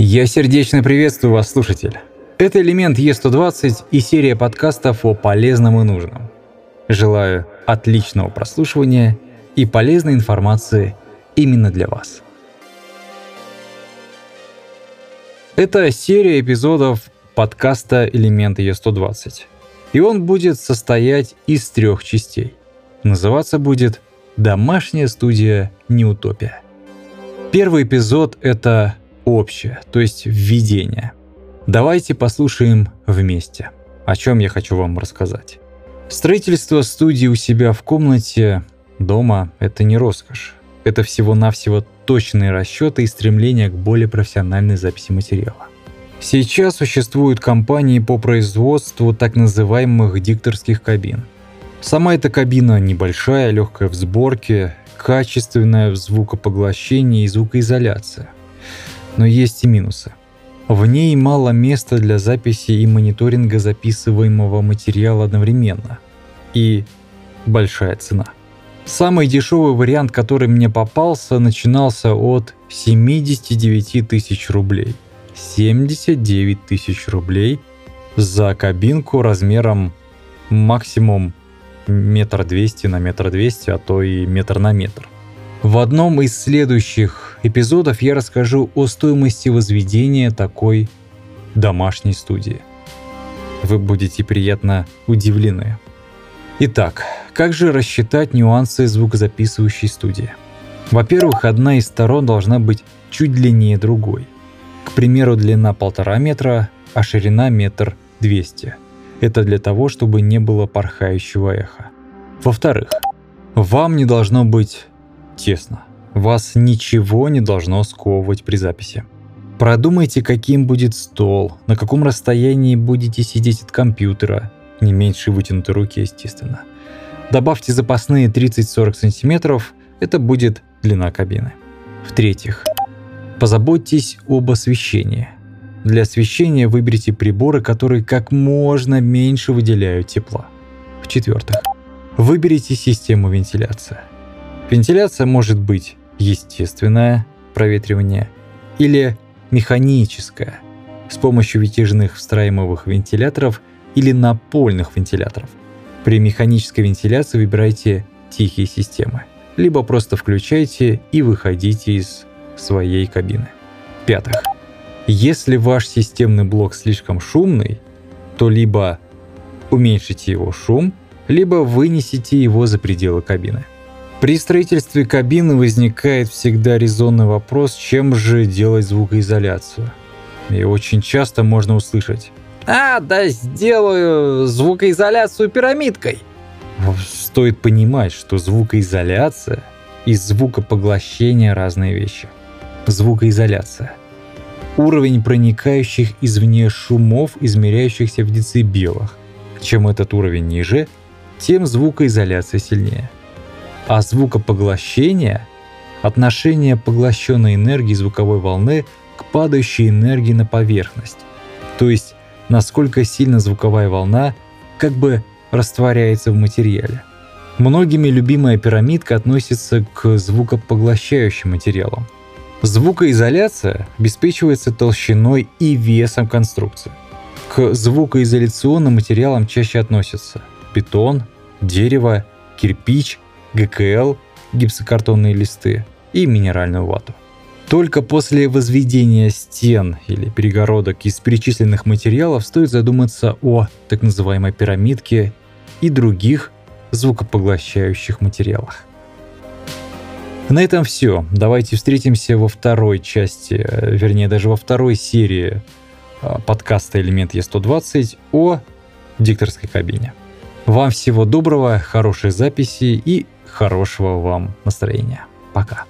Я сердечно приветствую вас, слушатель. Это «Элемент Е120» и серия подкастов о полезном и нужном. Желаю отличного прослушивания и полезной информации именно для вас. Это серия эпизодов подкаста «Элемент Е120». И он будет состоять из трех частей. Называться будет «Домашняя студия Неутопия». Первый эпизод — это общее, то есть введение. Давайте послушаем вместе, о чем я хочу вам рассказать. Строительство студии у себя в комнате дома – это не роскошь. Это всего-навсего точные расчеты и стремление к более профессиональной записи материала. Сейчас существуют компании по производству так называемых дикторских кабин. Сама эта кабина небольшая, легкая в сборке, качественная в звукопоглощении и звукоизоляция но есть и минусы. В ней мало места для записи и мониторинга записываемого материала одновременно. И большая цена. Самый дешевый вариант, который мне попался, начинался от 79 тысяч рублей. 79 тысяч рублей за кабинку размером максимум метр двести на метр двести, а то и метр на метр. В одном из следующих эпизодов я расскажу о стоимости возведения такой домашней студии. Вы будете приятно удивлены. Итак, как же рассчитать нюансы звукозаписывающей студии? Во-первых, одна из сторон должна быть чуть длиннее другой. К примеру, длина полтора метра, а ширина метр двести. Это для того, чтобы не было порхающего эха. Во-вторых, вам не должно быть тесно. Вас ничего не должно сковывать при записи. Продумайте, каким будет стол, на каком расстоянии будете сидеть от компьютера, не меньше вытянутой руки, естественно. Добавьте запасные 30-40 см, это будет длина кабины. В-третьих, позаботьтесь об освещении. Для освещения выберите приборы, которые как можно меньше выделяют тепла. В-четвертых, выберите систему вентиляции. Вентиляция может быть естественное проветривание или механическое с помощью вытяжных встраиваемых вентиляторов или напольных вентиляторов. При механической вентиляции выбирайте тихие системы, либо просто включайте и выходите из своей кабины. Пятых. Если ваш системный блок слишком шумный, то либо уменьшите его шум, либо вынесите его за пределы кабины. При строительстве кабины возникает всегда резонный вопрос, чем же делать звукоизоляцию. И очень часто можно услышать «А, да сделаю звукоизоляцию пирамидкой». Стоит понимать, что звукоизоляция и звукопоглощение разные вещи. Звукоизоляция. Уровень проникающих извне шумов, измеряющихся в децибелах. Чем этот уровень ниже, тем звукоизоляция сильнее а звукопоглощение — отношение поглощенной энергии звуковой волны к падающей энергии на поверхность. То есть, насколько сильно звуковая волна как бы растворяется в материале. Многими любимая пирамидка относится к звукопоглощающим материалам. Звукоизоляция обеспечивается толщиной и весом конструкции. К звукоизоляционным материалам чаще относятся бетон, дерево, кирпич ГКЛ, гипсокартонные листы и минеральную вату. Только после возведения стен или перегородок из перечисленных материалов стоит задуматься о так называемой пирамидке и других звукопоглощающих материалах. На этом все. Давайте встретимся во второй части, вернее даже во второй серии а, подкаста «Элемент Е120» о дикторской кабине. Вам всего доброго, хорошей записи и хорошего вам настроения. Пока.